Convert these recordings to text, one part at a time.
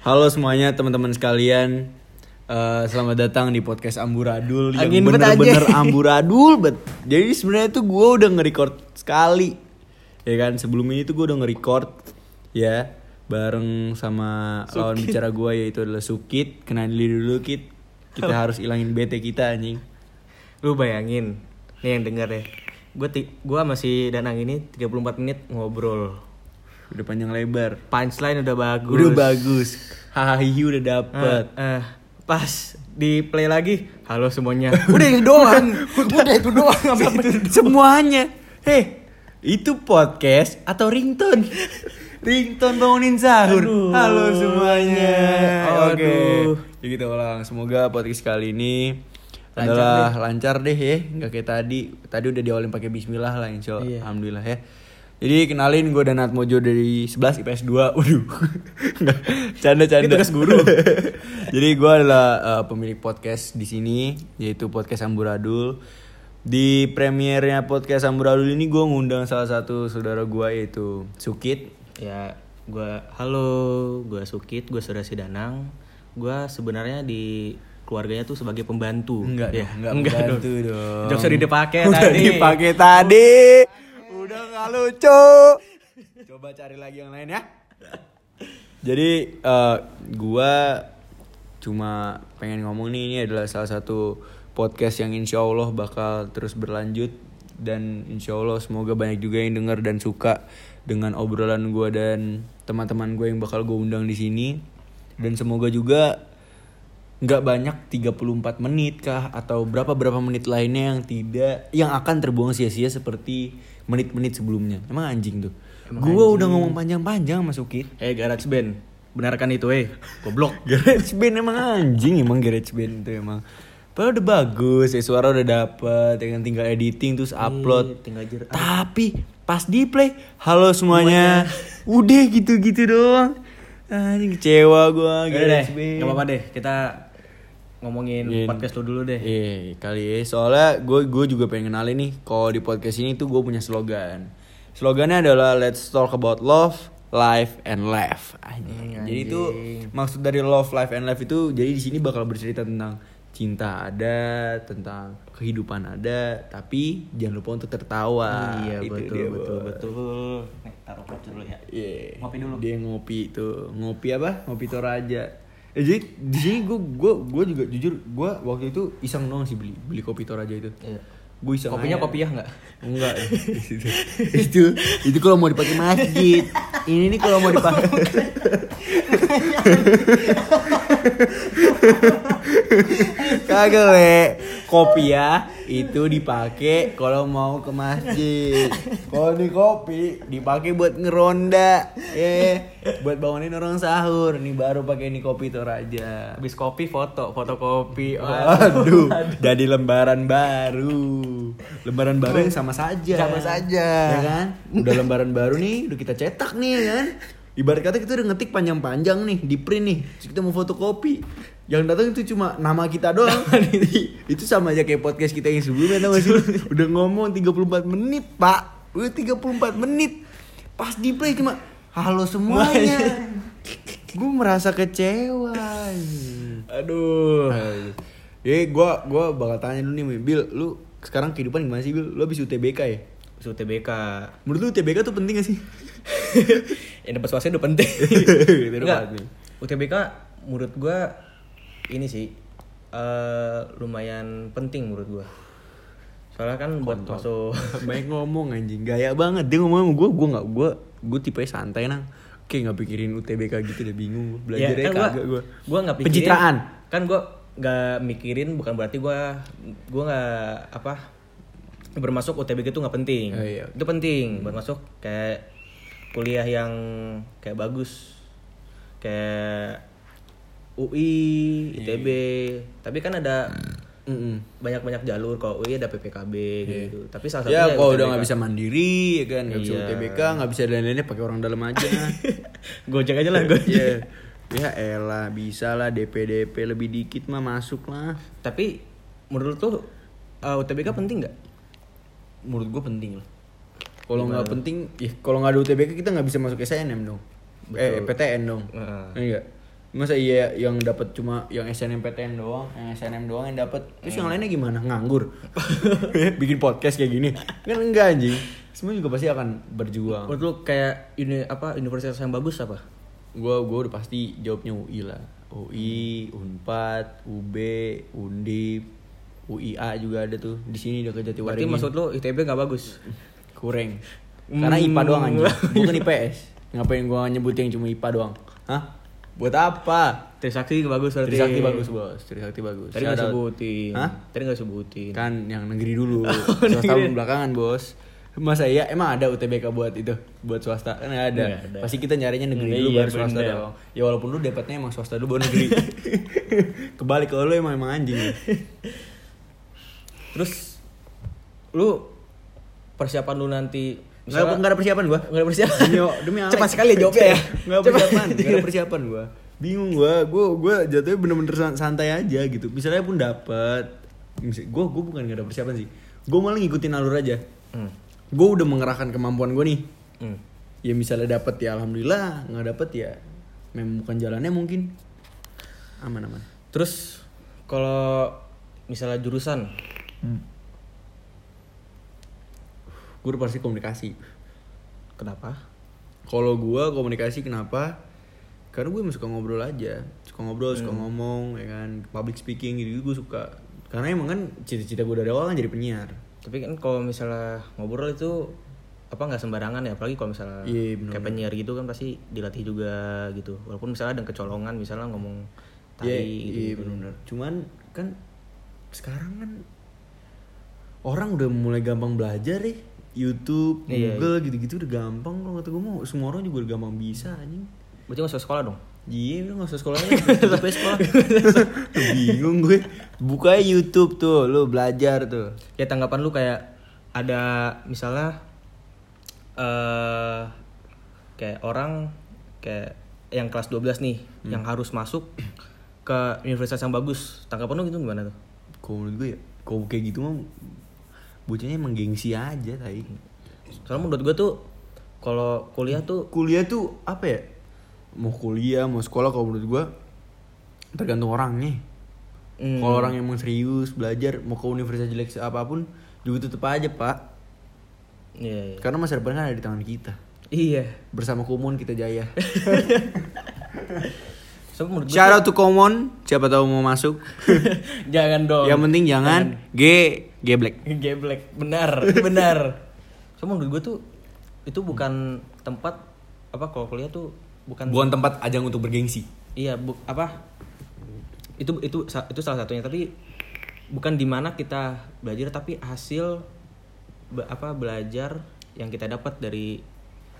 Halo semuanya teman-teman sekalian. Eh, selamat datang di podcast Amburadul yang Angin bener-bener amburadul bet. Jadi sebenarnya tuh gue udah nge-record sekali, ya kan. Sebelum ini tuh gue udah nge-record, ya, bareng sama lawan bicara gue yaitu adalah Sukit. Kenalin dulu Kit. Kita harus ilangin bete kita anjing. Lu bayangin, nih yang denger ya. Gue gua masih Danang ini 34 menit ngobrol. Udah panjang lebar. Punchline udah bagus. Udah bagus. Hahaha udah dapet. Eh, eh, pas di play lagi, halo semuanya. Udah itu doang. Udah itu doang. Apa Semuanya. Hei, itu podcast atau ringtone? ringtone bangunin sahur. Aduh. Halo semuanya. Oke. Ya gitu ulang. Semoga podcast kali ini Lancar adalah lancar deh ya, nggak kayak tadi. Tadi udah diawalin pakai bismillah lah insya. Iya. Alhamdulillah ya. Jadi kenalin gue Danat Mojo dari 11 IPS 2 Waduh Canda-canda Ini tugas guru. Jadi gue adalah uh, pemilik podcast di sini Yaitu podcast Amburadul Di premiernya podcast Amburadul ini gue ngundang salah satu saudara gue yaitu Sukit Ya, gua halo, gua Sukit, gua saudara si Danang. Gua sebenarnya di keluarganya tuh sebagai pembantu. Enggak ya, dong, enggak membantu dong Jokes udah dipakai Udah tadi. dipakai tadi Udah gak lucu. Coba cari lagi yang lain ya. Jadi eh, gua cuma pengen ngomong nih ini adalah salah satu podcast yang insya Allah bakal terus berlanjut. Dan insya Allah semoga banyak juga yang denger dan suka dengan obrolan gua dan teman-teman gue yang bakal gue undang di sini. Dan semoga juga nggak banyak 34 menit kah atau berapa berapa menit lainnya yang tidak yang akan terbuang sia-sia seperti menit-menit sebelumnya. Emang anjing tuh. Gua udah ngomong panjang-panjang masukin Eh, Garage Band. Benarkan itu, eh. Goblok. garage band emang anjing emang garage band itu emang. Padahal udah bagus ya suara udah dapet yang tinggal editing terus upload. Iya, tinggal jer- tapi pas di play halo semuanya. Udah gitu-gitu doang. Anjing kecewa band. gak apa-apa deh. Kita ngomongin Iya. podcast lu dulu deh. Iya kali ya soalnya gue gue juga pengen kenalin nih kalau di podcast ini tuh gue punya slogan slogannya adalah let's talk about love life and laugh Anjing. Jadi itu maksud dari love life and life itu jadi di sini bakal bercerita tentang cinta ada tentang kehidupan ada tapi jangan lupa untuk tertawa iya, Itu betul, dia, betul, Bos. betul. Nih, taruh kopi dulu ya. Iya. Ngopi dulu. Dia ngopi tuh. Ngopi apa? Ngopi Toraja. Eh, jadi di sini gue gue gue juga jujur gue waktu itu iseng doang sih beli beli kopi Toraja itu. Iya. Gue iseng. Kopinya aja. kopiah nggak? Enggak. itu itu, itu kalau mau dipakai masjid. Ini nih kalau mau dipakai. Kagak le kopiah itu dipakai kalau mau ke masjid. Kalau di kopi dipakai buat ngeronda, eh buat bangunin orang sahur. Nih baru pakai ini kopi Toraja. Habis kopi foto, fotokopi. Waduh, jadi lembaran baru. Lembaran baru yang sama saja. Sama saja. Ya kan? Udah lembaran baru nih, udah kita cetak nih ya kan. Ibarat kata kita udah ngetik panjang-panjang nih, di print nih. Terus kita mau fotokopi. Yang datang itu cuma nama kita doang. itu sama aja kayak podcast kita yang sebelumnya tau gak sih? Udah ngomong 34 menit, Pak. Udah 34 menit. Pas di play cuma halo semuanya. Gue merasa kecewa. Aduh. Eh, gua gua bakal tanya dulu nih, Bil, lu sekarang kehidupan gimana sih, Bil? Lu habis UTBK ya? Su TBK. Menurut lu UTBK tuh penting gak sih? Swasta udah penting. Itu udah pasti. UTBK menurut gua ini sih eh lumayan penting menurut gua. Soalnya kan buat masuk Banyak ngomong anjing, gaya banget dia ngomong sama gua, gua nggak gua gua tipe santai nang. Kayak nggak pikirin UTBK gitu udah bingung. Belajarnya kan gua, kagak gua. gua nggak pikirin Pencitraan. kan gua nggak mikirin bukan berarti gua gua nggak apa bermasuk UTBK itu nggak penting Oh, iya. itu penting buat masuk kayak kuliah yang kayak bagus kayak UI ITB tapi kan ada banyak-banyak jalur kalau UI ada PPKB gitu tapi salah Ya, satunya kalau udah nggak bisa mandiri, ya kan, nggak bisa Iya. UTBK, nggak bisa lain-lainnya pakai orang dalam aja. gojek aja lah gojek Iya. Ya elah, bisa lah DP DP lebih dikit mah masuk lah. tapi menurut tuh uh, UTBK penting nggak Menurut gue penting lah. Kalau nggak penting, ya kalau nggak ada UTBK kita nggak bisa masuk SNM dong. Eh PTN dong. Heeh. Iya nggak? Masa iya yang dapat cuma yang SNMPTN doang, yang SNM doang yang dapat. Terus yang lainnya gimana? Nganggur. Bikin podcast kayak gini. Kan enggak anjing. Semua juga pasti akan berjuang. Menurut lu kayak ini apa universitas yang bagus apa? Gua gua udah pasti jawabnya UI lah. UI, Unpad, UB, Undip, UIA juga ada tuh. Di sini dekat Berarti Jatiwaringin. maksud lu ITB nggak bagus? Kurang. Karena IPA doang anjing. Bukan IPS. Ngapain gua nyebut yang cuma IPA doang? Hah? Buat apa? Trisakti bagus berarti. Trisakti bagus, Bos. Trisakti bagus. Tadi nggak Shout out. sebutin. Hah? Tadi nggak sebutin. Kan yang negeri dulu. swasta negeri. belakangan, Bos. Masa iya emang ada UTBK buat itu, buat swasta? Kan ada. Ada. Pasti kita nyarinya negeri Iya, dulu baru bener. swasta dong. Ya walaupun lu dapatnya emang swasta dulu baru negeri. Kebalik kalau lu emang emang anjing. Terus lu persiapan lu nanti Nggak, nggak ada persiapan gua. Nggak ada persiapan. Demi, demi Alex. Cepat sekali jawabnya ya. Nggak persiapan, nggak ada persiapan gua. Bingung gua, gua gua jatuhnya bener-bener san- santai aja gitu. Misalnya pun dapet, misal- gua gua bukan nggak ada persiapan sih. Gua malah ngikutin alur aja. Hmm. Gua udah mengerahkan kemampuan gua nih. Hmm. Ya misalnya dapet ya alhamdulillah, nggak dapet ya memang bukan jalannya mungkin. Aman aman. Terus kalau misalnya jurusan Gua udah pasti komunikasi. kenapa? Kalau gua komunikasi kenapa? Karena gue suka ngobrol aja, suka ngobrol, suka Hmm. ngomong, ya kan, public speaking gitu gue suka. Karena emang kan cita-cita gue dari awal kan jadi penyiar. Tapi kan kalau misalnya ngobrol itu apa nggak sembarangan ya apalagi kalau misalnya Iya, bener. kayak penyiar gitu kan pasti dilatih juga gitu walaupun misalnya ada kecolongan misalnya ngomong tadi Iya, gitu, iya benar. Cuman kan sekarang kan orang udah mulai gampang belajar ya. YouTube, Iya, Google gitu-gitu udah gampang kalau kata gue mau semua orang juga udah gampang bisa anjing. berarti nggak usah sekolah dong Iya, udah gak usah sekolah lagi. Tutup aja sekolah. Bingung gue. Buka YouTube tuh, lu belajar tuh. ya tanggapan lu kayak ada misalnya eh kayak orang kayak yang kelas 12 nih Hmm. yang harus masuk ke universitas yang bagus tanggapan lu gitu gimana tuh Kalau menurut gue ya, kalau kayak gitu mah bocahnya emang gengsi aja tadi. soalnya menurut gue tuh kalau kuliah tuh Kuliah tuh apa ya? Mau kuliah, mau sekolah kalau menurut gue tergantung orangnya. hmm, Kalau orang yang emang serius belajar mau ke universitas jelek apa pun juga tetep aja pak. iya, iya. Karena masa depan kan ada di tangan kita. iya Bersama Kumon kita jaya. so menurut gue Shout out to siapa tahu mau masuk. jangan dong Yang penting jangan G G black. geblek benar benar. So menurut gue tuh itu bukan tempat apa kalau kuliah tuh bukan Bukan tempat ajang untuk bergengsi. iya bu, apa? Itu itu itu salah satunya. Tapi bukan di mana kita belajar tapi hasil be- apa belajar yang kita dapat dari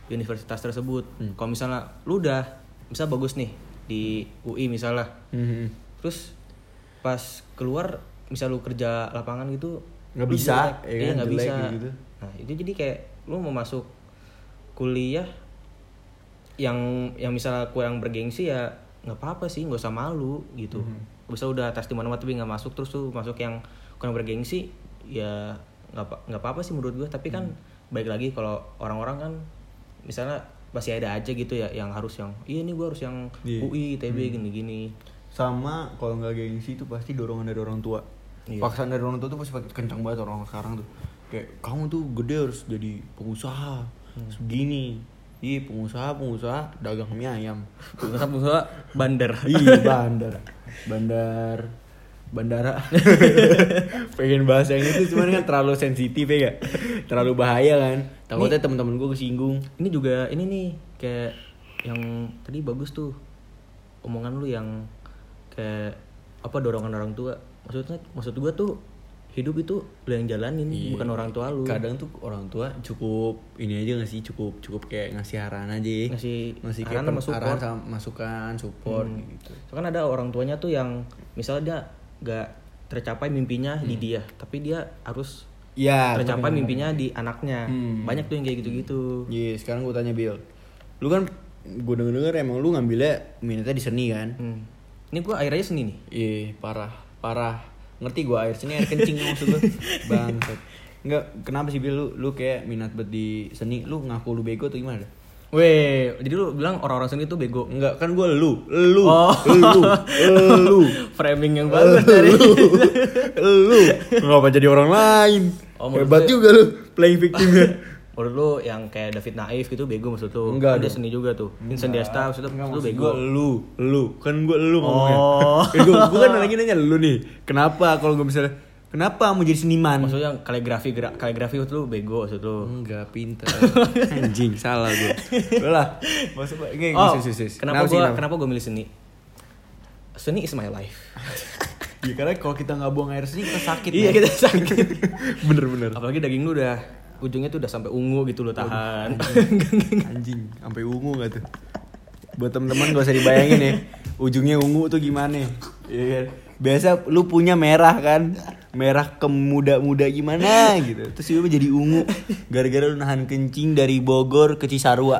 universitas tersebut. Kalau misalnya lu udah bisa bagus nih di UI misalnya. Mhm. terus pas keluar misal lu kerja lapangan gitu Nggak bisa, jelek. ya iya kan, nggak bisa gitu. nah itu jadi kayak lu mau masuk kuliah yang yang misalnya kurang bergengsi ya nggak apa-apa sih nggak usah malu gitu Mhm. bisa udah tes di mana tapi nggak masuk terus tuh masuk yang kurang bergengsi ya nggak apa nggak apa-apa sih menurut gue tapi kan Mhm. baik lagi kalau orang-orang kan misalnya pasti ada aja gitu ya yang harus yang iya nih gue harus yang Iya. UI ITB gini-gini Sama kalau nggak gengsi itu pasti dorongan dari orang tua. Iya. Paksaan dari orang tua tuh pasti kencang banget orang sekarang tuh. Kayak kamu tuh gede harus jadi pengusaha. Segini. Iya pengusaha pengusaha dagang mie ayam. pengusaha bandar iya bandar. Bandar bandara pengen bahasa yang itu cuman kan terlalu sensitif ya gak? terlalu bahaya kan takutnya teman-teman gue kesinggung ini juga ini nih kayak yang tadi bagus tuh omongan lu yang kayak apa dorongan orang tua maksudnya maksud gua tuh hidup itu lu yang jalanin Iya. bukan orang tua lu kadang tuh orang tua cukup ini aja gak sih cukup cukup kayak ngasih arahan aja ngasih ngasih arahan kayak sama support. arahan sama masukan support Hmm. gitu So, kan ada orang tuanya tuh yang misalnya dia gak tercapai mimpinya di Hmm. dia tapi dia harus ya tercapai mimpinya di anaknya Hmm. banyak tuh yang kayak gitu-gitu Iya, sekarang gue tanya Bill. Lu kan gue denger denger emang lu ngambilnya minatnya di seni kan? Hmm. ini gua akhir aja seni nih Iya, parah, parah. Ngerti gue air seni air kencing maksud lu. Bangsat. Enggak, kenapa sih Bill lu lu kayak minat banget di seni? Lu ngaku lu bego atau gimana? Weh, jadi lu bilang orang-orang seni itu bego. Enggak, kan gue lu, lu, Oh. lu, lu, Framing yang bagus dari lu. Ngapa jadi orang lain? Oh, Hebat juga lu playing victimnya. Menurut lu yang kayak David Naif gitu bego maksud lu? Enggak Kan dia dong. seni juga tuh. Vincent Diasta maksud lu, maksud lu bego. gua lu, lu. Kan gue lu ngomongnya. Oh. Eh, gua, gua kan lagi nanya lu nih. Kenapa kalau gue misalnya Kenapa mau jadi seniman? Maksudnya kaligrafi gerak kaligrafi itu lu bego maksud lu. Enggak pintar. Anjing, salah gue. Lah, maksud gue gini, Oh, sis, sis, kenapa sih, gua kenapa gua milih seni? Seni is my life. Ya karena kalau kita nggak buang air seni kita sakit. iya kita sakit. Bener-bener. Apalagi daging lu udah ujungnya tuh udah sampai ungu gitu lo tahan. Anjing, sampai ungu gak tuh? Buat temen-temen gak usah dibayangin ya. Ujungnya ungu tuh gimana? Iya kan? Biasa lu punya merah kan? Merah kemuda-muda gimana gitu. Terus tiba jadi ungu gara-gara lu nahan kencing dari Bogor ke Cisarua.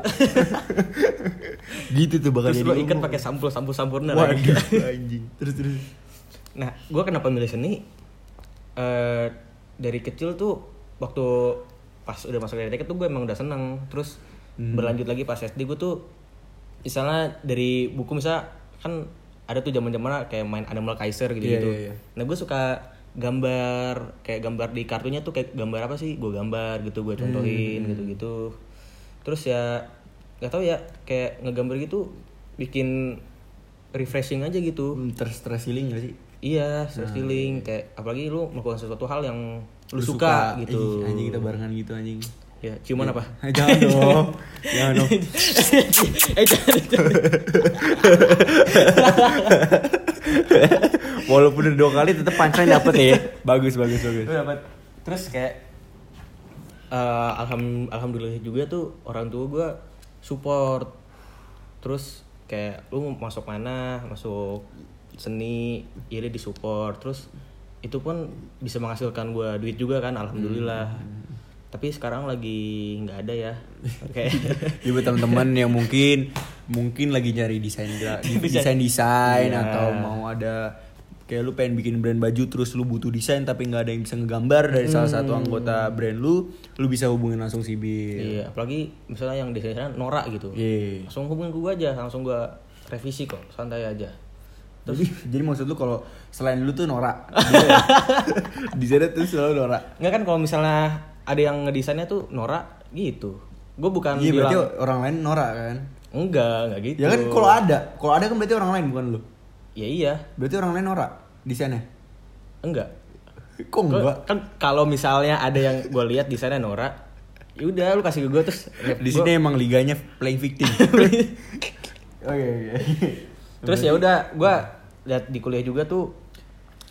gitu tuh bakal Terus jadi lo ikat ungu. pakai sampul sampul sampurna Waduh, lagi. anjing. Terus terus. Nah, gua kenapa milih seni? Eh dari kecil tuh waktu pas udah masuk dari TK tuh gue emang udah seneng. Terus Hmm. berlanjut lagi pas SD gue tuh misalnya dari buku misal kan ada tuh zaman zaman kayak main Animal Kaiser gitu gitu. Iya, iya, iya. Nah gue suka gambar kayak gambar di kartunya tuh kayak gambar apa sih? Gue gambar gitu, gue Hmm. contohin gitu gitu. Terus ya nggak tahu ya kayak ngegambar gitu bikin refreshing aja gitu. Hmm, Terstress healing gak sih? Iya, stress healing kayak apalagi lu melakukan sesuatu hal yang lu, suka, gitu. Ih, anjing kita barengan gitu anjing. Ya, ciuman apa? Eh, jangan dong. jangan dong. eh jangan. jangan. Walaupun udah dua kali tetap punchline dapet ya. Bagus bagus bagus. Lu dapat terus kayak eh, alham alhamdulillah juga tuh orang tua gua support. Terus kayak lu masuk mana, masuk seni, ya dia disupport. Terus itu pun bisa menghasilkan gua duit juga kan, alhamdulillah. Tapi sekarang lagi nggak ada ya. Kayak Ya buat teman-teman yang mungkin mungkin lagi nyari desain desain desain Iya. atau mau ada kayak lu pengen bikin brand baju terus lu butuh desain tapi nggak ada yang bisa ngegambar dari salah satu anggota brand lu, lu bisa hubungin langsung si Bill. Iya, apalagi misalnya yang desainnya Nora gitu. Iya. Langsung hubungin gue aja, langsung gue revisi kok, santai aja. Jadi, jadi maksud lu kalau selain lu tuh Nora. Desainnya tuh selalu Nora. Enggak kan kalau misalnya ada yang ngedesainnya tuh Nora gitu. Gue bukan Iya berarti bilang orang lain Nora kan. enggak, enggak gitu. Ya kan kalau ada, kalau ada kan berarti orang lain bukan lu. Ya iya, Berarti orang lain Nora desainnya. enggak. Kok enggak? Kan kalau misalnya ada yang gue lihat desainnya Nora, ya udah lu kasih ke gue terus Di sini emang liganya playing victim. Oke oke. Terus ya udah, gua lihat di kuliah juga tuh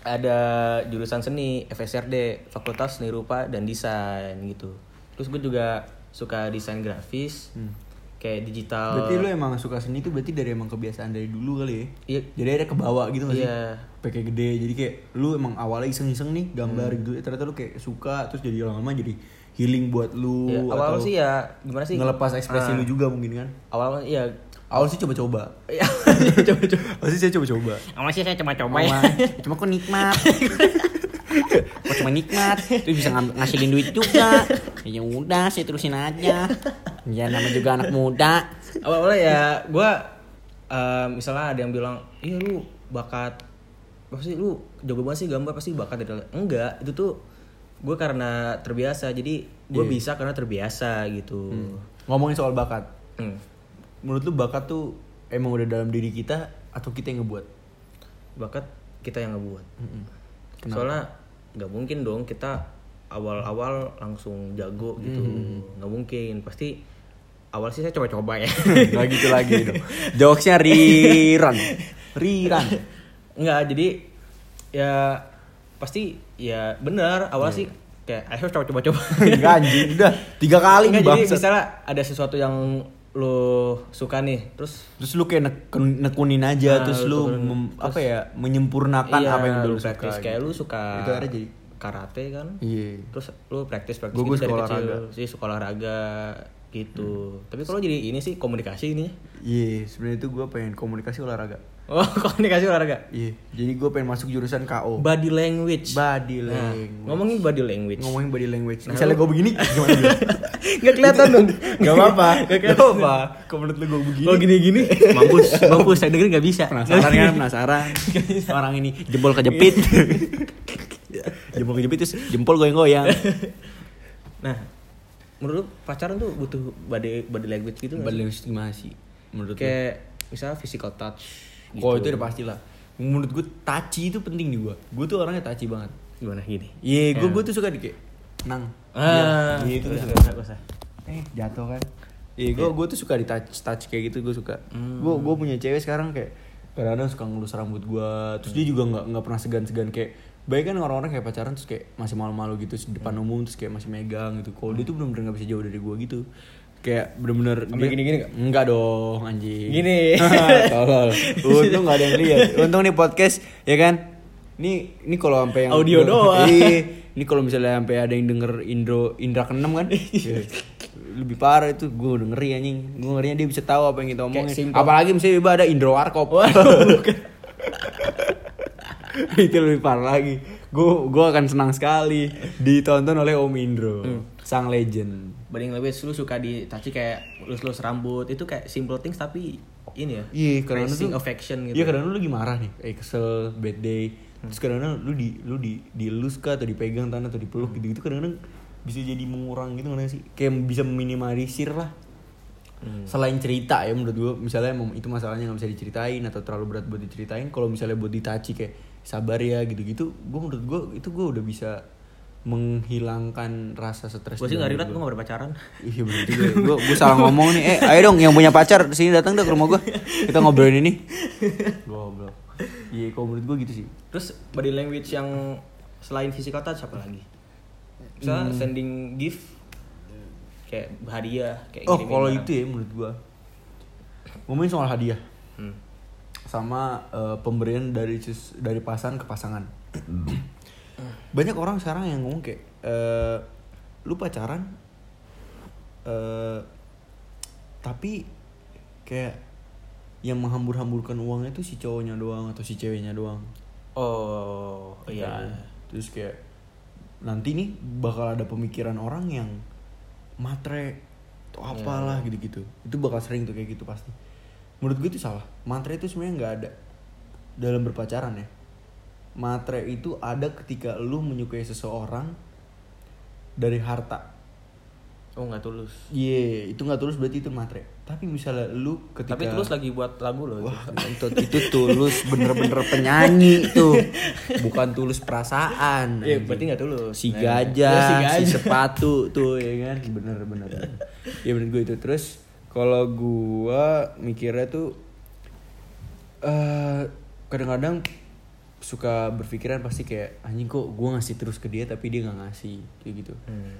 ada jurusan seni FSRD, Fakultas Seni Rupa dan Desain gitu. Terus gue juga suka desain grafis, kayak digital. Berarti lu emang suka seni itu berarti dari emang kebiasaan dari dulu kali ya? Iya. Jadi ada kebawa gitu gak sih? Iya. Pakai gede, jadi kayak lu emang awalnya iseng-iseng nih gambar Hmm. gitu, eh, ternyata lu kayak suka, terus jadi lama-lama jadi healing buat lu Ya, awal atau sih ya gimana sih? ngelepas ekspresi Ah, lu juga mungkin kan? Awal iya. Awal sih coba-coba. Ya, coba-coba. Awal sih saya coba-coba. Awal sih saya coba-coba ya. Ma. Cuma kok nikmat. kok cuma nikmat. Terus bisa ngam- ngasilin duit juga. Ya udah, saya terusin aja. Ya nama juga anak muda. Awal-awalnya ya gua eh, misalnya ada yang bilang, "Iya lu bakat apa sih lu jago banget sih gambar pasti bakat dari enggak itu tuh gue karena terbiasa jadi gue Iya. bisa karena terbiasa gitu Ngomongin soal bakat. Hmm. Menurut lu bakat tuh emang udah dalam diri kita atau kita yang ngebuat? bakat kita yang ngebuat Kenapa? soalnya nggak mungkin dong kita awal-awal langsung jago gitu nggak mungkin pasti awal sih saya coba-coba ya Gak gitu lagi dong. Jokesnya riran. Riran. nggak jadi ya pasti ya benar awal sih kayak ayo coba-coba Enggak anjing, udah tiga kali Nggak, jadi misalnya ada sesuatu yang lo suka nih terus Terus lu kayak nekun- nekunin aja, Nah, terus lu lu mem- apa ya menyempurnakan iya, apa yang udah lu lu suka. kayak gitu. lu suka Itu akhirnya jadi karate kan Iya. terus lu praktis praktis Gua- gua gitu dari kecil sih sekolah olahraga gitu tapi kalau jadi ini sih komunikasi ini Iya, sebenarnya itu gue pengen komunikasi olahraga. Oh, komunikasi olahraga. Iya. Jadi gue pengen masuk jurusan KO. Body language. Body Nah, language. ngomongin body language. Ngomongin body language. Nah, Misalnya gue begini, gimana? Nggak kelihatan dong. Gak apa-apa. Gak apa-apa. Kalau menurut lu gue begini. Oh gini-gini. mampus, mampus. Saya dengerin nggak bisa. Penasaran kan? Penasaran. Orang ini jempol kejepit. jempol kejepit terus jempol goyang-goyang. Nah, menurut lu pacaran tuh butuh body body language gitu Body language gimana sih? Menurut? Kayak misalnya physical touch. Gitu. Oh itu udah pasti lah. Menurut gue touchy itu penting di gue. Gue tuh orangnya touchy banget. Gimana gini? Iya, gue Ya. gue tuh suka di kayak nang. Ah, Iya, itu udah, suka. nggak usah, nggak usah. Eh jatuh kan? Iya, gue gue tuh suka di touch touch kayak gitu gue suka. Hmm. Gue gue punya cewek sekarang kayak kadang-kadang suka ngelus rambut gue. Terus dia juga nggak nggak pernah segan-segan kayak Baik kan orang-orang kayak pacaran terus kayak masih malu-malu gitu di depan umum terus kayak masih megang gitu. Kalau dia tuh bener-bener gak bisa jauh dari gue gitu. Kayak bener-bener Sampai dia- gini-gini nggak? Enggak dong anjing. Gini. Tolol. Untung gak ada yang lihat. Untung nih podcast ya kan. Ini ini kalau sampai yang Audio doang. Iya. Ini kalau misalnya sampai ada yang denger Indro Indra keenam kan. Iya. lebih parah itu gue udah ngeri anjing. Gue ngerinya dia bisa tahu apa yang kita omongin. Apalagi misalnya tiba ada Indro Warkop. Itu lebih parah lagi. Gue gue akan senang sekali ditonton oleh Om Indro, Hmm. Sang legend. Body language lu suka di touch kayak lus-lus rambut itu kayak simple things tapi ini ya. Iya, Raising tuh affection gitu. Iya, kadang lu lagi marah nih, eh kesel, bad day. Terus kadang lu di lu di dielus kah atau dipegang tangan atau dipeluk gitu-gitu kadang-kadang bisa jadi mengurang gitu nggak sih? Kayak bisa meminimalisir lah. Hmm. Selain cerita ya menurut gua misalnya emang itu masalahnya nggak bisa diceritain atau terlalu berat buat diceritain. Kalau misalnya buat ditaci kayak sabar ya gitu-gitu, gua menurut gua itu gua udah bisa menghilangkan rasa stres. Gue sih relate, hidup gue gua. gak berpacaran. Iya bener juga. Gue gue salah ngomong nih. Eh ayo dong yang punya pacar sini datang deh ke rumah gue. Kita ngobrolin ini. Goblok. Iya kalau menurut gue gitu sih. Terus body language yang selain physical touch apa lagi? Misalnya Hmm. sending gift kayak hadiah kayak Oh kalau itu ya menurut gue. Ngomongin soal hadiah Hmm. sama eh, pemberian dari dari pasangan ke pasangan. Banyak orang sekarang yang ngomong kayak eh, lu pacaran eh tapi kayak yang menghambur-hamburkan uangnya itu si cowoknya doang atau si ceweknya doang. Oh iya. kan? Terus kayak nanti nih bakal ada pemikiran orang yang matre atau apalah gitu-gitu. Itu bakal sering tuh kayak gitu pasti. Menurut gue itu salah. Matre itu sebenarnya nggak ada dalam berpacaran ya. Matre itu ada ketika lu menyukai seseorang dari harta. Oh nggak tulus. Iya, itu nggak tulus berarti itu matre. Tapi misalnya lu ketika Tapi tulus lagi buat lagu loh. Wah, itu, itu tulus bener-bener penyanyi tuh. Bukan tulus perasaan. Iya, anjing. berarti nggak tulus. Si Nah, gajah, ya, si si, sepatu tuh ya kan. Bener-bener. ya bener gue itu. Terus kalau gua mikirnya tuh eh kadang-kadang suka berpikiran pasti kayak anjing kok gua ngasih terus ke dia tapi dia nggak ngasih kayak gitu. Hmm.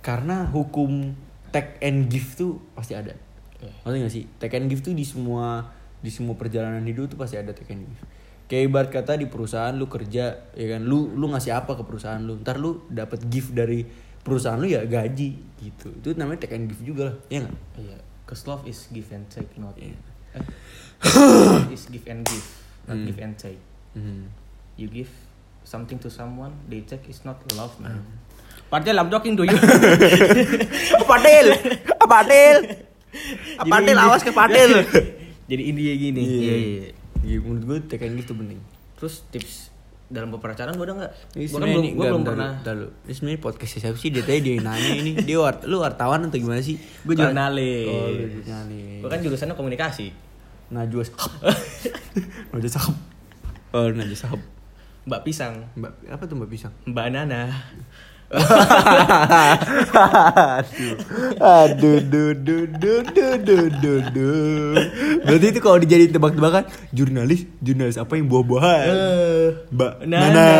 Karena hukum take and give tuh pasti ada. Iya. Ngerti gak sih? Take and give tuh di semua di semua perjalanan hidup tuh pasti ada take and give. Kayak ibarat kata di perusahaan lu kerja, ya kan? Lu lu ngasih apa ke perusahaan lu? Ntar lu dapat gift dari perusahaan lu ya gaji gitu. Itu namanya take and give juga lah, ya nggak? Iya. Cause love is give and take, not Iya. eh, is give and give, not Hmm. give and take. Hmm. You give something to someone, they take is not love, man. Hmm. Padahal I'm talking to you. Padel, Padel Jadi awas ini- ke Padel. Jadi India gini. Iya, iya. Iya, menurut gue give tuh penting. Terus tips dalam pepacaran gue ada nggak? Ini Gue kan belum, ini- gue belum pernah. dulu. Ini sebenarnya podcast siapa sih? Dia tadi dia nanya ini. Dia wart, lu wartawan atau gimana sih? Gue Kan- jurnalis. Oh, jurnalis. Gue kan jurusannya komunikasi. Najwa Sahab. Oh, Najwa Sahab. Mbak Pisang, Mbak, apa tuh Mbak Pisang? Mbak Nana. aduh, aduh, duh, duh, duh, duh, duh, duh, duh. Berarti itu kalau dijadiin tebak-tebakan, jurnalis, jurnalis apa yang buah-buahan? Mbak Nana. Nana.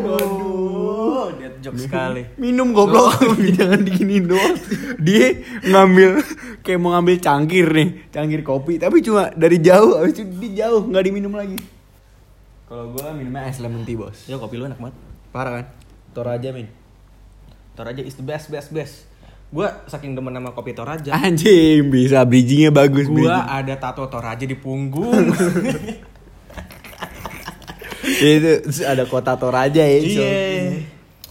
Aduh, aduh. Dia jok sekali. Minum goblok, jangan diginiin doang. Dia ngambil kayak mau ngambil cangkir nih, cangkir kopi, tapi cuma dari jauh, habis itu dia jauh nggak diminum lagi. Kalau gua minumnya es lemon tea bos. Ya kopi lu enak banget. Parah kan? Toraja min. Toraja is the best, best, best. Gue saking demen sama kopi Toraja. Anjing bisa bridgingnya bagus. Gue bridging. ada tato Toraja di punggung. Itu ada kota Toraja ya. Iya.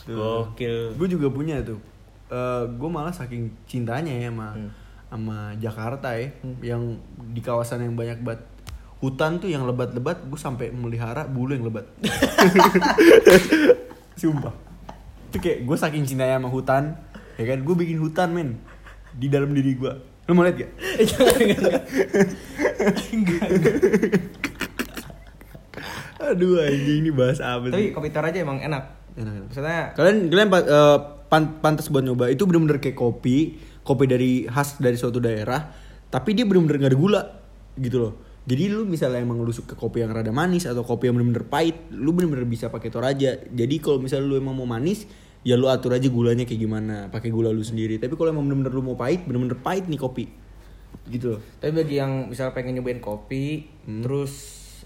Gokil. Gue juga punya tuh. Eh gue malah saking cintanya ya sama Hmm. sama Jakarta ya, yang di kawasan yang banyak banget hutan tuh yang lebat-lebat, gue sampai melihara bulu yang lebat. Sumpah. Itu kayak gue saking cintanya sama hutan, ya kan? Gue bikin hutan men di dalam diri gue. Lo mau lihat gak? Eh, jangan, enggak, enggak. Aduh anjing ini bahas apa Tapi kopi Toraja emang enak. Enak, enak. Maksudnya Kalian kalian eh, pan- pantas buat nyoba. Itu bener-bener kayak kopi, kopi dari khas dari suatu daerah, tapi dia bener-bener gak ada gula gitu loh. Jadi lu misalnya emang lu suka kopi yang rada manis atau kopi yang bener-bener pahit, lu bener-bener bisa pakai Toraja. Jadi kalau misalnya lu emang mau manis, ya lu atur aja gulanya kayak gimana, pakai gula lu sendiri. Tapi kalau emang bener-bener lu mau pahit, bener-bener pahit nih kopi. Gitu loh. Tapi bagi yang misalnya pengen nyobain kopi, terus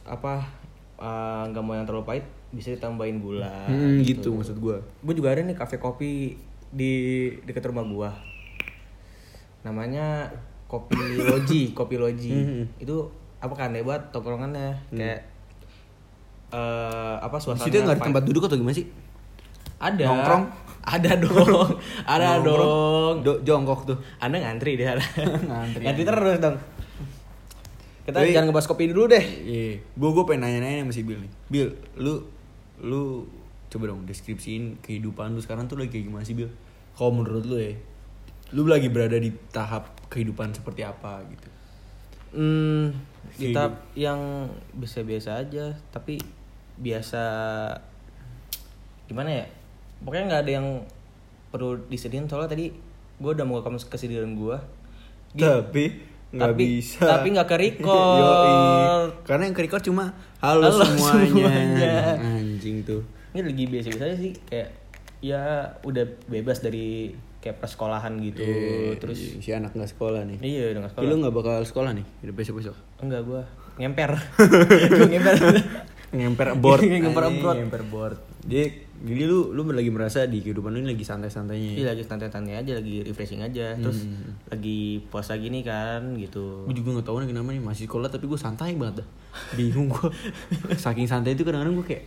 apa eh, nggak mau yang terlalu pahit, bisa ditambahin gula. Hmm, gitu maksud gua. Gue juga ada nih kafe kopi di dekat rumah gua. Namanya Kopi Loji, Kopi Loji. Itu apa kan buat tongkrongannya kayak eh apa suasana situ nggak ada pa- tempat duduk atau gimana sih? ada nongkrong? ada dong ada Nongkrong? dong Do- jongkok tuh. anda ngantri deh Ngantri. ngantri terus dong kita Tapi- jangan ngebahas kopi dulu deh Iya, gue gue pengen nanya-nanya sama si Bill nih. Bill, lu lu coba dong deskripsiin kehidupan lu sekarang tuh lagi kayak gimana sih Bill? Kalau menurut lu ya, lu lagi berada di tahap kehidupan seperti apa gitu? Hmm, Hidup. tahap yang biasa-biasa aja tapi biasa gimana ya pokoknya nggak ada yang perlu disedihin soalnya tadi gue udah mau kamu kesedihan gue Tapi nggak Tapi- bisa. tapi nggak. Yoi. Karena yang ke-record cuma halo, Halo semuanya. semuanya. Anjing tuh. ini lagi biasa-biasa aja sih kayak ya udah bebas dari kayak persekolahan gitu Iya, terus si anak nggak sekolah nih. iya udah nggak sekolah lu nggak bakal sekolah nih, udah besok-besok. enggak gue ngemper Gua ngemper ngemper board Ngemper board. ngemper board jadi jadi lu lu lagi merasa di kehidupan lu ini lagi santai-santainya Iya lagi santai-santai aja, lagi refreshing aja. Terus lagi puasa gini kan gitu. gue juga nggak tahu nih kenapa nih masih sekolah tapi gue santai banget dah bingung gue saking santai itu kadang-kadang gue kayak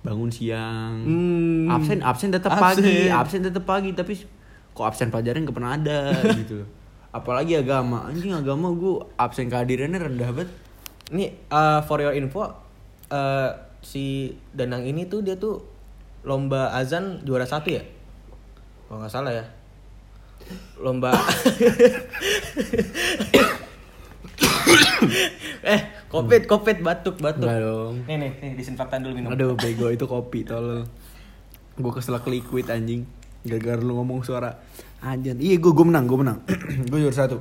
bangun siang Hmm. absen absen tetap Absen. pagi absen tetap pagi tapi kok absen pelajaran gak pernah ada gitu apalagi agama anjing agama gue absen kehadirannya rendah banget Ini uh, for your info, uh, si Danang ini tuh dia tuh lomba azan juara satu ya? Kalau nggak salah ya. Lomba. eh, covid, covid, batuk, batuk. Enggak dong. Nih nih, nih disinfektan dulu minum. Aduh bego itu kopi tolol Gue keselak liquid anjing Gara-gara lu ngomong suara. Anjing Iya gue gue menang gue menang. Gue juara satu.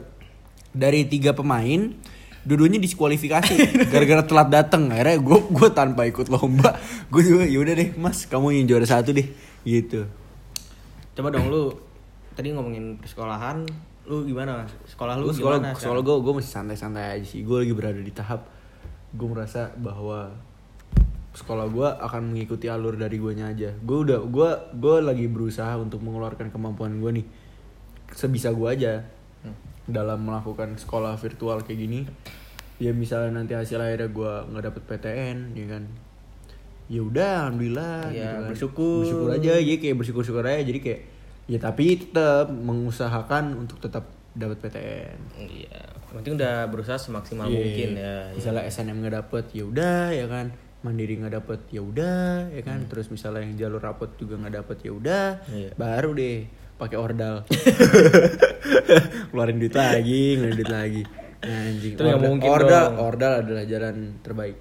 Dari tiga pemain Dua-duanya diskualifikasi. Gara-gara telat datang Akhirnya gue gue tanpa ikut lomba Gue juga yaudah deh mas Kamu yang juara satu deh. Gitu. Coba dong lu tadi ngomongin persekolahan, lu gimana? Sekolah lu sekolah gimana? sekolah gue gue masih santai-santai aja sih. Gue lagi berada di tahap Gue merasa bahwa sekolah gue akan mengikuti alur dari guanya aja gue udah gue gue lagi berusaha untuk mengeluarkan kemampuan gue nih sebisa gue aja dalam melakukan sekolah virtual kayak gini ya misalnya nanti hasil akhirnya gue nggak dapet PTN ya kan ya udah alhamdulillah Iya, kan. bersyukur. bersyukur aja ya kayak bersyukur syukur aja jadi kayak ya tapi tetap mengusahakan untuk tetap dapat PTN Iya, penting udah berusaha semaksimal Iya, mungkin ya. Misalnya SNM nggak dapet, ya udah ya kan. Mandiri nggak dapet, ya udah ya kan. Terus misalnya yang jalur rapot juga nggak dapet, ya udah. Hmm. Iya. Baru deh pakai ordal. Keluarin duit lagi, ngeluarin duit lagi. Anjing. Itu Ordal- mungkin ordal, dong. ordal adalah jalan terbaik.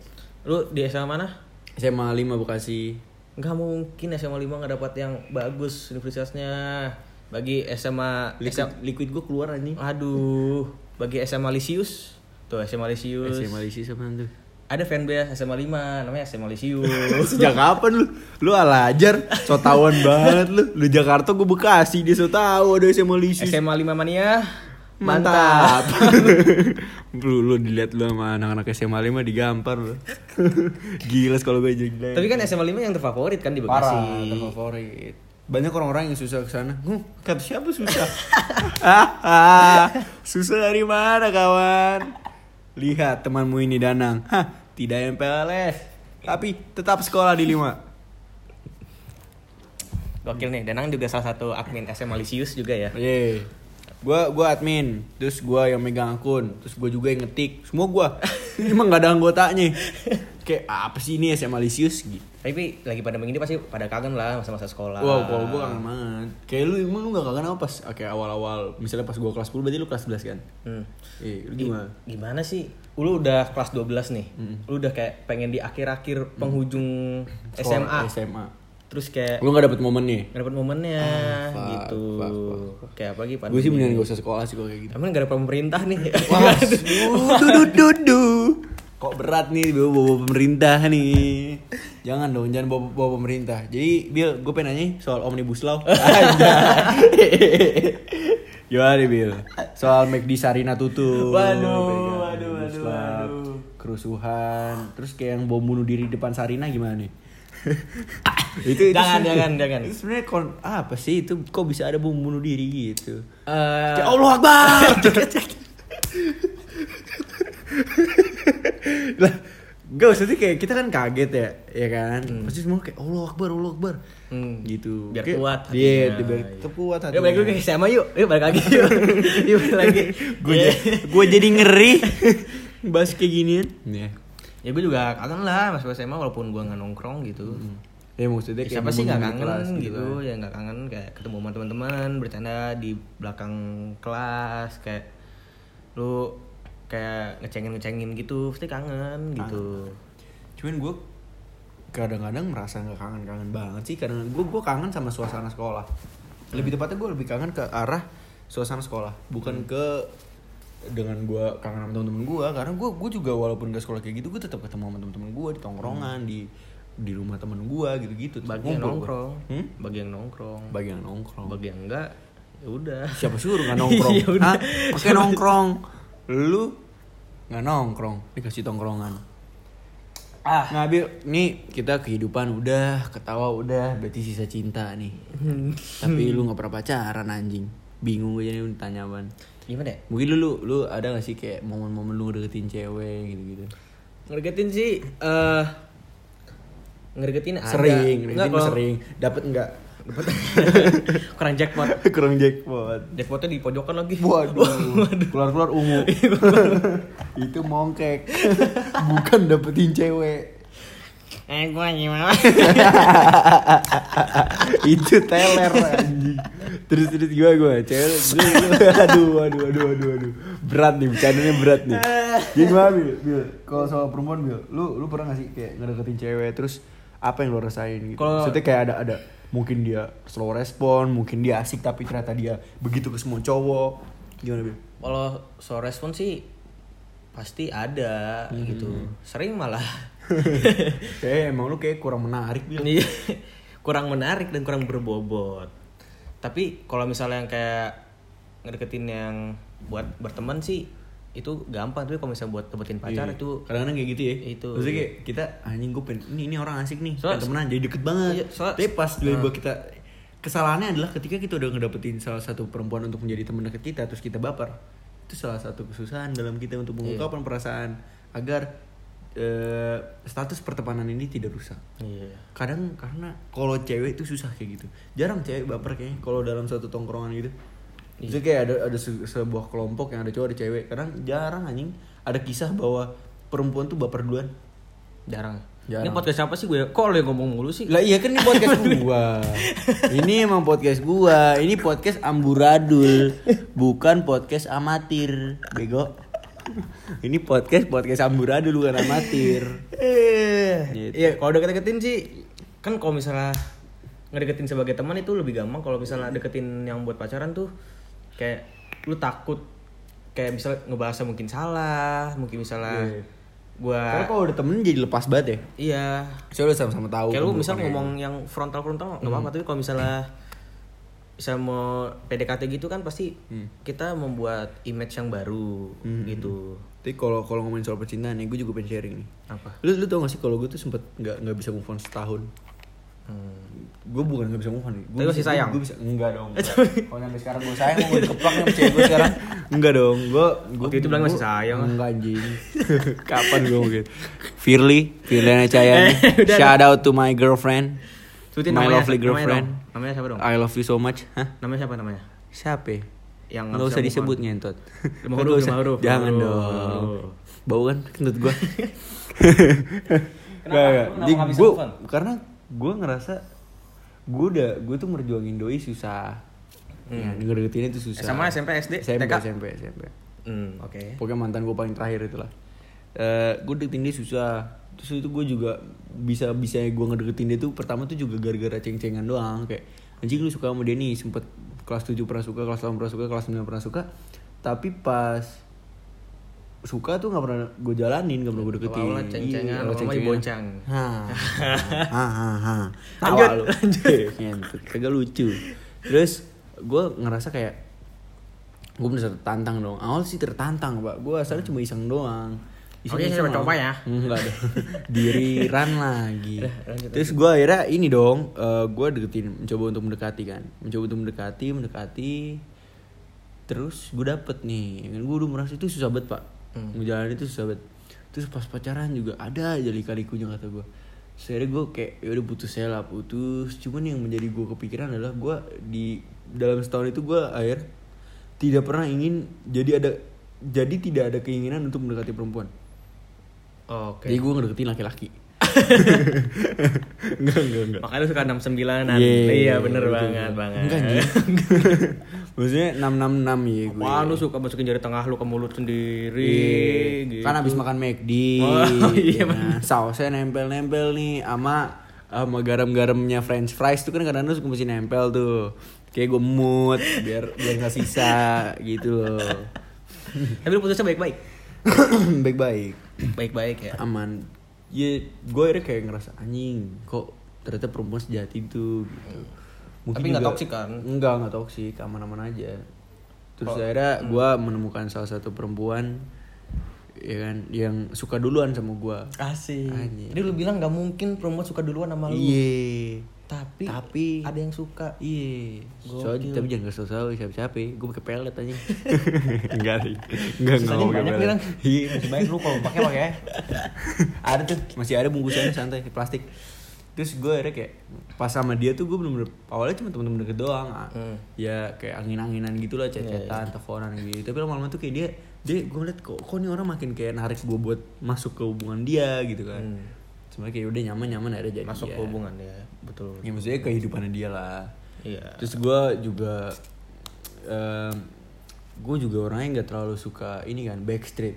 Lu di SMA mana? SMA 5 Bekasi. Nggak mungkin SMA 5 nggak dapat yang bagus universitasnya. Bagi SMA Liquid, SM liquid gue keluar anjing. Aduh, bagi SMA Lisius. Tuh SMA Lisius. SMA Lisi sama tuh. Ada fanbase SMA 5 namanya SMA Lisius. Sejak kapan lu? Lu ala ajar, so tauan banget lu. Lu Jakarta gue Bekasi, dia so tau ada SMA Lisi. SMA 5 mania. Mantap. lu lu dilihat lu sama anak-anak SMA 5 digampar lu. Gila kalau gue jadi. Tapi kan SMA 5 yang terfavorit kan di Bekasi. parah terfavorit. Banyak orang-orang yang susah ke sana. Hmm, kata siapa susah? ah, ah, susah dari mana kawan? Lihat temanmu ini Danang. Hah, tidak MPLS. tapi tetap sekolah di lima. Gokil nih, Danang juga salah satu admin SM Malicious juga ya. Iya. Gua gua admin, terus gua yang megang akun, terus gua juga yang ngetik. Semua gua. Emang gak ada anggotanya. Kayak apa sih ini SMA Lisius gitu. Tapi lagi pada ini pasti pada kangen lah masa-masa sekolah. Wow, kalau gua kangen banget. Kayak lu emang lu gak kangen apa pas kayak awal-awal misalnya pas gua kelas 10 berarti lu kelas 11 kan? Hmm. Lu Gi- gimana? Gimana sih? Lu udah kelas 12 nih. Lu udah kayak pengen di akhir-akhir penghujung SMA. Sekolah SMA. Terus kayak Lu gak dapet momen nih? nggak dapet momennya fuck, gitu. fuck, fuck, Kayak apa lagi Gue sih mendingan gak usah sekolah sih kalau kayak gitu. Emang gak ada pemerintah nih. Wah, dudu. Kok berat nih bawa, bawa pemerintah nih. Jangan dong, jangan bawa, bawa pemerintah. Jadi, Bill, gue pengen nanya soal Omnibus Law. Gimana nih, Bill? Soal McD Sarina tutup. Waduh, waduh, waduh, waduh. Kerusuhan. Terus kayak yang bom bunuh diri di depan Sarina gimana nih? itu, itu Jangan, jangan, jangan. Itu sebenarnya kon- apa sih itu kok bisa ada bom bunuh diri gitu? Eh, Ya Allah Akbar. lah, gak usah sih kayak kita kan kaget ya, ya kan? Pasti semua kayak Allah Akbar, Allah Akbar. Hmm. Gitu. Biar Kayak- kuat Iya, hatinya. biar tetap kuat Yuk balik lagi SMA yuk. Yuk balik lagi yuk. Yuk balik lagi. Gue Iya. gue jadi ngeri bahas kayak ginian. Iya. Ya gue juga kangen lah mas SMA walaupun gue nggak nongkrong gitu. Ya maksudnya kayak Siapa sih nggak kangen kelas gitu, kan. ya nggak kangen kayak ketemu sama teman-teman bercanda di belakang kelas kayak lu kayak ngecengin ngecengin gitu pasti kangen gitu. Cuman gue kadang-kadang merasa nggak kangen-kangen banget sih karena gue gue kangen sama suasana sekolah. Lebih tepatnya gue lebih kangen ke arah suasana sekolah, bukan ke dengan gue kangen sama temen-temen gue karena gue gue juga walaupun gak sekolah kayak gitu gue tetap ketemu sama temen-temen gue di tongkrongan di di rumah temen gue gitu-gitu Tetep Bagi yang ngumpul gua. nongkrong, Hmm? bagi yang nongkrong, bagi yang nongkrong bagi yang enggak ya udah. siapa suruh nggak nongkrong Ya udah. Hah? pakai nongkrong lu nggak nongkrong dikasih tongkrongan Ah, Ngabil, nih kita kehidupan udah, ketawa udah, berarti sisa cinta nih. Tapi lu nggak pernah pacaran anjing. Bingung gue jadi tanya apaan. gimana ya? Mungkin lu, lu lu ada gak sih kayak momen-momen lu deketin cewek gitu-gitu? Ngedeketin sih eh ngedeketin ada. Sering, Nggak, deketin mah kalau- sering. Dapat enggak? kurang jackpot. Kurang jackpot. Jackpotnya di pojokan lagi. Waduh, keluar-keluar ungu. Itu mongkek. Bukan dapetin cewek. Eh gua gimana? itu teler anjing terus terus gue gue cewek aduh aduh aduh aduh aduh berat nih bercandanya berat nih jadi gimana bil bil kalau soal perempuan bil lu lu pernah gak sih kayak ngedeketin cewek terus apa yang lo rasain gitu Kalau- maksudnya kayak ada ada mungkin dia slow respon mungkin dia asik tapi ternyata dia begitu ke semua cowok gimana bil Kalau soal respon sih pasti ada gitu. Sering malah. kayak emang lu kayak kurang menarik bil Iya. kurang menarik dan kurang berbobot. Tapi kalau misalnya yang kayak ngedeketin yang buat berteman sih itu gampang tapi kalau misalnya buat dapetin pacar Iya. itu kadang-kadang kayak gitu ya Itu. maksudnya kayak kita anjing gue pengen ini, ini orang asik nih Soal- pengen temenan jadi deket banget Iya, soal- tapi pas Nah. tiba-tiba kita kesalahannya adalah ketika kita udah ngedapetin salah satu perempuan untuk menjadi teman dekat kita terus kita baper itu salah satu kesusahan dalam kita untuk Iya. mengungkapkan perasaan agar eh, status pertemanan ini tidak rusak Iya. kadang karena kalau cewek itu susah kayak gitu jarang cewek baper kayaknya kalau dalam suatu tongkrongan gitu Maksudnya kayak ada ada se- sebuah kelompok yang ada cowok ada cewek kadang jarang anjing ada kisah bahwa perempuan tuh baper duluan Jarang. Jarang. Ini podcast siapa sih gue? Kok lo yang ngomong mulu sih? lah iya kan ini podcast gua ini emang podcast gua ini podcast amburadul bukan podcast amatir bego ini podcast podcast amburadul bukan amatir Eh, Gitu. Iya, kalau deket-deketin sih kan kalau misalnya ngedeketin sebagai teman itu lebih gampang kalau misalnya deketin yang buat pacaran tuh kayak lu takut kayak misalnya ngebahasnya mungkin salah, mungkin misalnya Iya. gua karena kalau udah temen jadi lepas banget ya iya Soalnya udah sama-sama tahu kayak lu misal ngomong yang frontal frontal nggak apa-apa tapi kalau misalnya bisa mau PDKT gitu kan pasti Hmm. kita membuat image yang baru gitu Tapi kalau kalau ngomongin soal percintaan nih, gue juga pengen sharing nih. apa Lu lu tau gak sih kalau gue tuh sempet nggak nggak bisa move on setahun. Gue bukan gak bisa move on. Gue Tapi masih sayang? gue bisa enggak dong. Kalau sampai sekarang gue sayang gue dikeplak sama cewek gue sekarang. Enggak dong gue gue itu bilang masih sayang. enggak anjing. Kapan gue mungkin? Firly Firly Cayani Eh, shout out to my girlfriend. Sebutin my namanya, lovely girlfriend. Namanya siapa dong? I love you so much. Hah? Namanya siapa namanya? siapa? Ya? Yang nggak usah disebut ngentot Lima huruf, usah. lima huruf, jangan dong. Huruf. bau kan kentut gue Kenapa? Kenapa Jadi nggak bisa gue karena gue ngerasa gue udah gue tuh merjuangin doi susah. Ya, deketin itu susah. SMA, SMP, SD, SMP TK? SMP SMP Hmm, oke. pokoknya mantan gue paling terakhir itulah. Eh gue deketin dia susah. Terus itu gue juga bisa bisa gue ngedeketin dia tuh pertama tuh juga gara-gara ceng-cengan doang. Kayak anjing lu suka sama dia nih sempet kelas 7 pernah suka kelas 8 pernah suka kelas 9 pernah suka. Tapi pas suka tuh nggak pernah gue jalanin nggak pernah gue deketin. Awal-awal ceng-cengan, Iya, awal lama-lama ceng-cengan. boncang. Hah. Hah, hah, hah. Lanjut. Ngentut, kagak lucu. Terus gue ngerasa kayak gue bener tertantang dong awal sih tertantang pak. Gue asalnya cuma iseng doang. Oke, saya coba ya. enggak dong diri run lagi. Udah, lanjut, terus gue akhirnya ini dong gue deketin mencoba untuk mendekati kan. Mencoba untuk mendekati mendekati. Terus gue dapet nih. Kan gue udah merasa itu susah banget pak Hmm. ngejalanin itu susah banget. Terus pas pacaran juga ada aja lika-likunya kata gue Sebenernya gue kayak ya udah putus saya lah putus. Cuman yang menjadi gue kepikiran adalah gue di dalam setahun itu gue akhir tidak pernah ingin jadi ada jadi tidak ada keinginan untuk mendekati perempuan. Oke. jadi gue ngedeketin laki-laki enggak enggak enggak Makanya lu suka 69-an. Iya, iya, bener betul, banget, banget. Enggak anjing. Maksudnya 666 ya gue. Wah, lu suka masukin jari tengah lu ke mulut sendiri. Iya. gitu. Kan abis makan McD. Oh, iya, Nah, sausnya nempel-nempel nih sama sama garam-garamnya french fries tuh kan kadang-kadang suka mesti nempel tuh. Kayak gue mut biar biar nggak sisa gitu loh. Tapi lu putusnya baik-baik. Baik-baik. Baik-baik ya. Aman. Ya gue akhirnya kayak ngerasa anjing kok ternyata perempuan sejati itu gitu. Tapi nggak toksik kan? Enggak, nggak toksik, aman-aman aja. Terus akhirnya gue menemukan salah satu perempuan ya kan yang suka duluan sama gue. Asik. Anjing. Jadi lu bilang nggak mungkin perempuan suka duluan sama lu. Iya. Tapi, Tapi ada yang suka. Iya. Soalnya tapi jangan kasih tahu siapa-siapa. Gue pakai pelet aja. enggak sih. Enggak enggak mau pakai pelet. Iya, masih banyak lu kalau pakai pakai. ada tuh, masih ada bungkusannya santai plastik. Terus gue akhirnya kayak pas sama dia tuh gue bener-bener awalnya cuma temen-temen deket doang ah. Hmm. ya kayak angin-anginan gitu lah Iya, chat-chatan teleponan gitu tapi lama-lama tuh kayak dia dia gue ngeliat kok kok nih orang makin kayak narik gue buat masuk ke hubungan dia gitu kan Hmm. Sebenarnya kayak udah nyaman nyaman akhirnya jadi Masuk ke hubungan ya. Betul. ya maksudnya kehidupannya dia lah Iya. terus gue juga gue juga orangnya nggak terlalu suka ini kan backstreet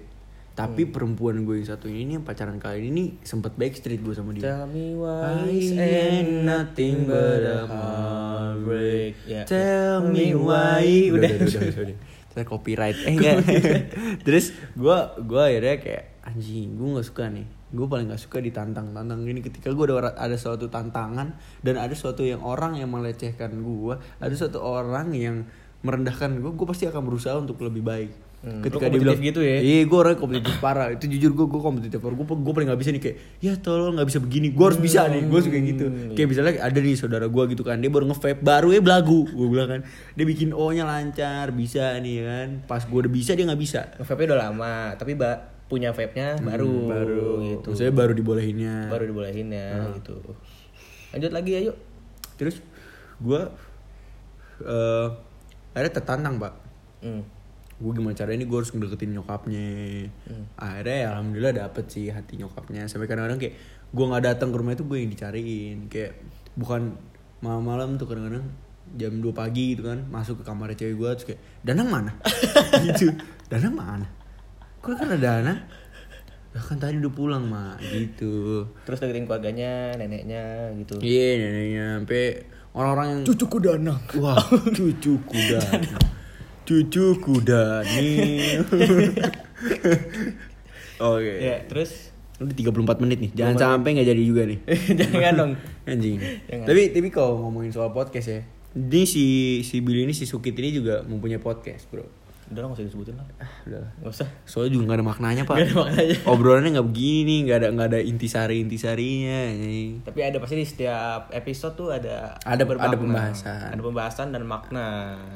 tapi Hmm. perempuan gue yang satu ini yang pacaran kali ini nih sempet backstreet gue sama dia Tell me why is nothing but a heartbreak. Ya, Tell me why Udah, udah udah udah, udah. Copyright eh enggak terus gue gue akhirnya kayak anjing gue nggak suka nih gue paling nggak suka ditantang. Tantang gini ketika gue ada ada suatu tantangan dan ada suatu yang orang yang melecehkan gue ada suatu orang yang merendahkan gue gue pasti akan berusaha untuk lebih baik. Hmm, ketika dia bilang gitu ya? iya gue orang kompetitif parah. Itu jujur gue gue kompetitif parah. Gue gue paling nggak bisa nih kayak ya tolong nggak bisa begini. Gue harus bisa nih. Gue suka gitu. Hmm, kayak misalnya ada nih saudara gue gitu kan dia baru nge-vape baru ya belagu gue bilang kan. Dia bikin o nya lancar bisa nih kan. Pas gue udah bisa dia nggak bisa. Vape udah lama, tapi ba punya vape-nya baru Hmm, baru gitu. maksudnya baru dibolehinnya Baru dibolehin ya gitu. Lanjut lagi ayo. terus gue eh akhirnya tertantang pak Hmm. gue gimana caranya ini gue harus ngedeketin nyokapnya Hmm. akhirnya ya alhamdulillah dapet sih hati nyokapnya sampai kadang-kadang kayak gue nggak datang ke rumah itu gue yang dicariin kayak bukan malam-malam tuh kadang-kadang jam 2 pagi gitu kan masuk ke kamar cewek gue terus kayak Danang mana gitu Danang mana kok kan ada Dana lah kan tadi udah pulang mah gitu Terus deketin keluarganya, neneknya gitu. iya neneknya sampai orang-orang yang Cucuku Danang. Wah, cucuku Dani. Cucuku Dani. Oke. Ya, terus Udah 34 menit nih. Jangan sampai nggak jadi juga nih. jangan dong. Anjing. Jangan. Tapi tapi kalau ngomongin soal podcast ya. Ini si si Billy ini si Sukit ini juga mempunyai podcast, Bro. Udah lah gak usah disebutin lah. Udah. Gak usah. Soalnya juga gak ada maknanya pak. Gak ada maknanya. Obrolannya nggak begini, nggak ada nggak ada intisari intisarinya. Tapi ada pasti di setiap episode tuh ada Ada- bermakna. ada pembahasan. Ada pembahasan dan makna.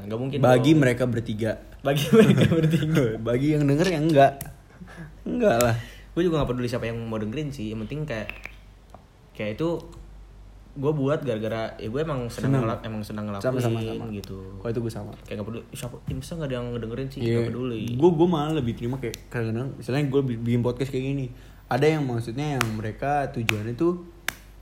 Gak mungkin Bagi dong. mereka bertiga. bagi mereka bertiga. Bagi yang denger ya enggak. Enggak lah. gue juga gak peduli siapa yang mau dengerin sih. Yang penting kayak kayak itu gue buat gara-gara ya gue emang senang Senang. ngelak emang senang ngelakuin Sama-sama sama. gitu. Kalau itu gue sama. Kayak gak peduli "Ih, siapa ya, masa gak ada yang ngedengerin sih Iya. gak peduli. Gue gue malah lebih terima kayak kadang-kadang misalnya gue bikin podcast kayak gini. Ada yang maksudnya yang mereka tujuannya tuh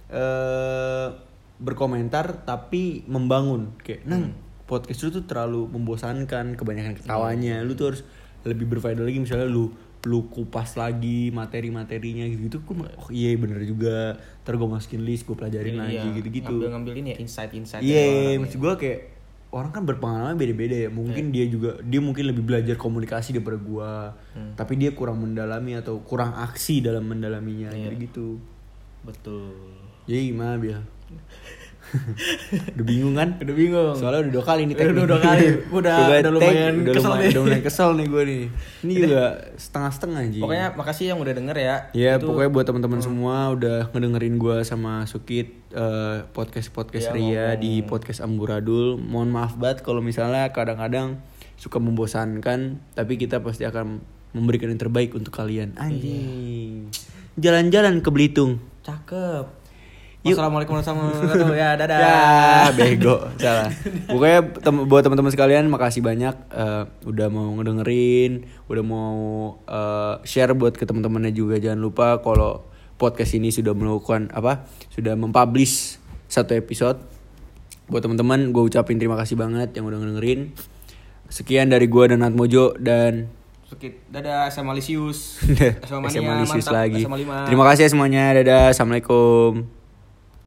eh berkomentar tapi membangun kayak nang podcast lu tuh terlalu membosankan kebanyakan ketawanya lu tuh harus lebih berfaedah lagi misalnya lu lu kupas lagi materi-materinya gitu-gitu gue oh iya bener juga ntar gue masukin list gue pelajarin lagi gitu-gitu Ngambil ngambilin ya insight-insight. Iya, dari orang maksud ya. gue kayak orang kan berpengalaman beda-beda ya. Mungkin dia juga dia mungkin lebih belajar komunikasi daripada gua. Tapi dia kurang mendalami atau kurang aksi dalam mendalaminya Iya. jadi gitu. Betul. Jadi gimana Bil? udah bingung kan? Udah bingung. Soalnya udah dua kali nih Udah dua kali. Udah- udah lumayan udah kesel lumayan, nih. udah lumayan kesel nih gue nih. Ini juga setengah-setengah aja. Pokoknya makasih yang udah denger ya. Ya Itu- pokoknya buat teman-teman semua udah ngedengerin gua sama Sukit podcast podcast Iya, Ria ngomong. di podcast Amburadul. Mohon maaf banget kalau misalnya kadang-kadang suka membosankan, tapi kita pasti akan memberikan yang terbaik untuk kalian. Anjing. Jalan-jalan ke Belitung. cakep. Yuk. Wassalamualaikum warahmatullahi wabarakatuh. Ya, dadah. Ya, bego, salah. Pokoknya tem- buat teman-teman sekalian makasih banyak eh, udah mau ngedengerin, udah mau eh, share buat ke teman-temannya juga. Jangan lupa kalau podcast ini sudah melakukan apa? Sudah mempublish satu episode. Buat teman-teman, gue ucapin terima kasih banget yang udah ngedengerin. Sekian dari gua dan Natmojo dan Sukit. Dadah, SMA Lisius. SMA Mania, Lisius mantap. lagi. SMA 5. Terima kasih ya semuanya. Dadah. Assalamualaikum.